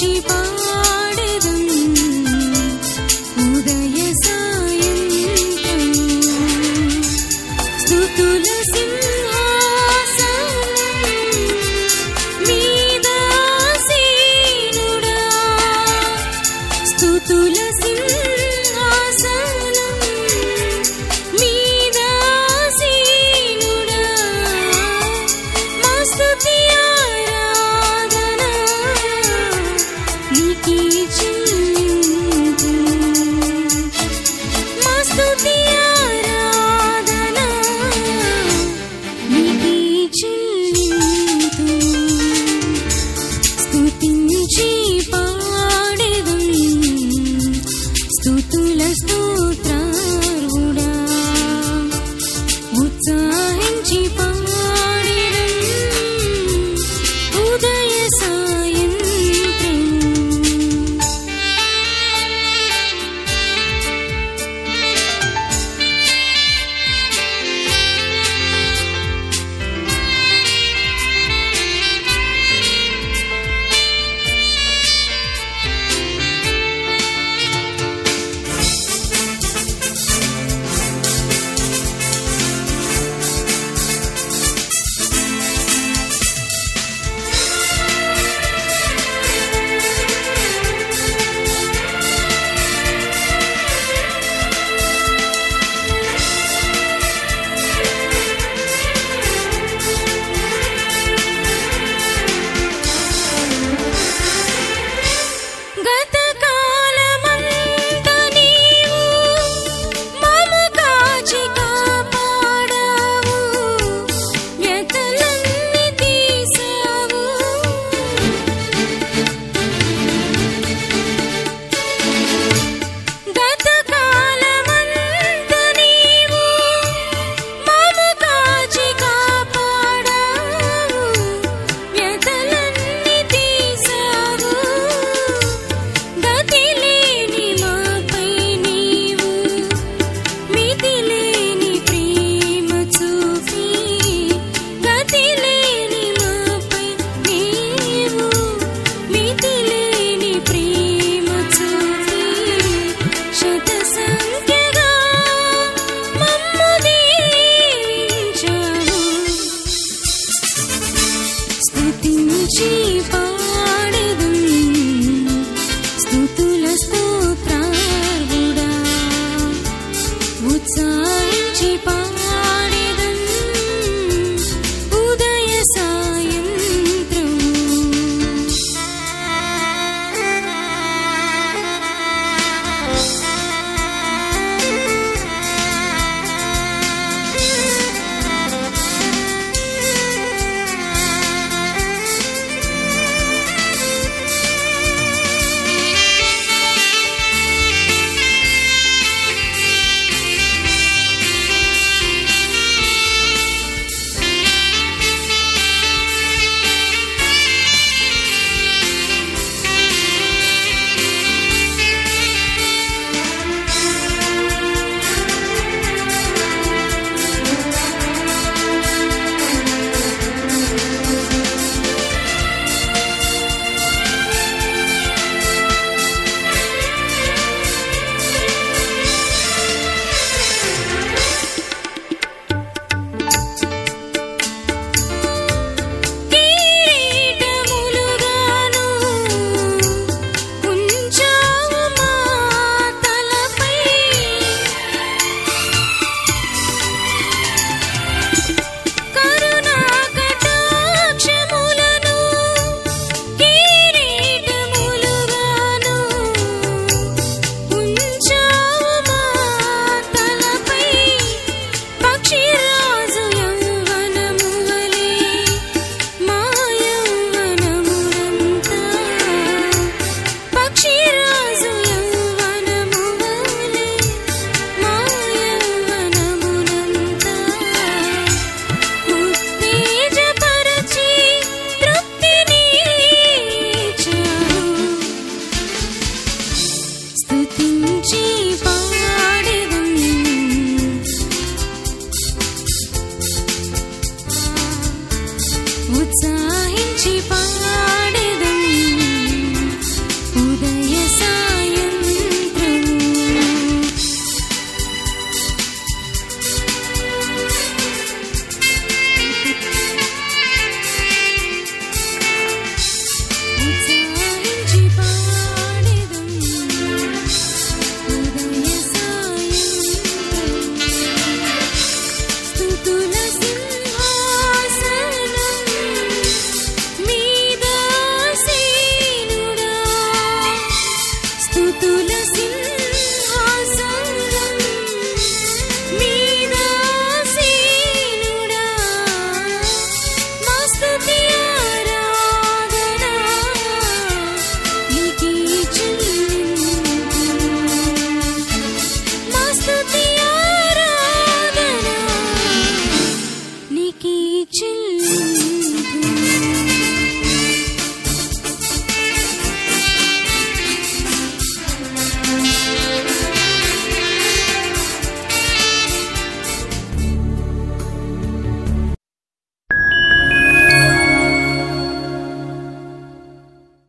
people. Um pintinho.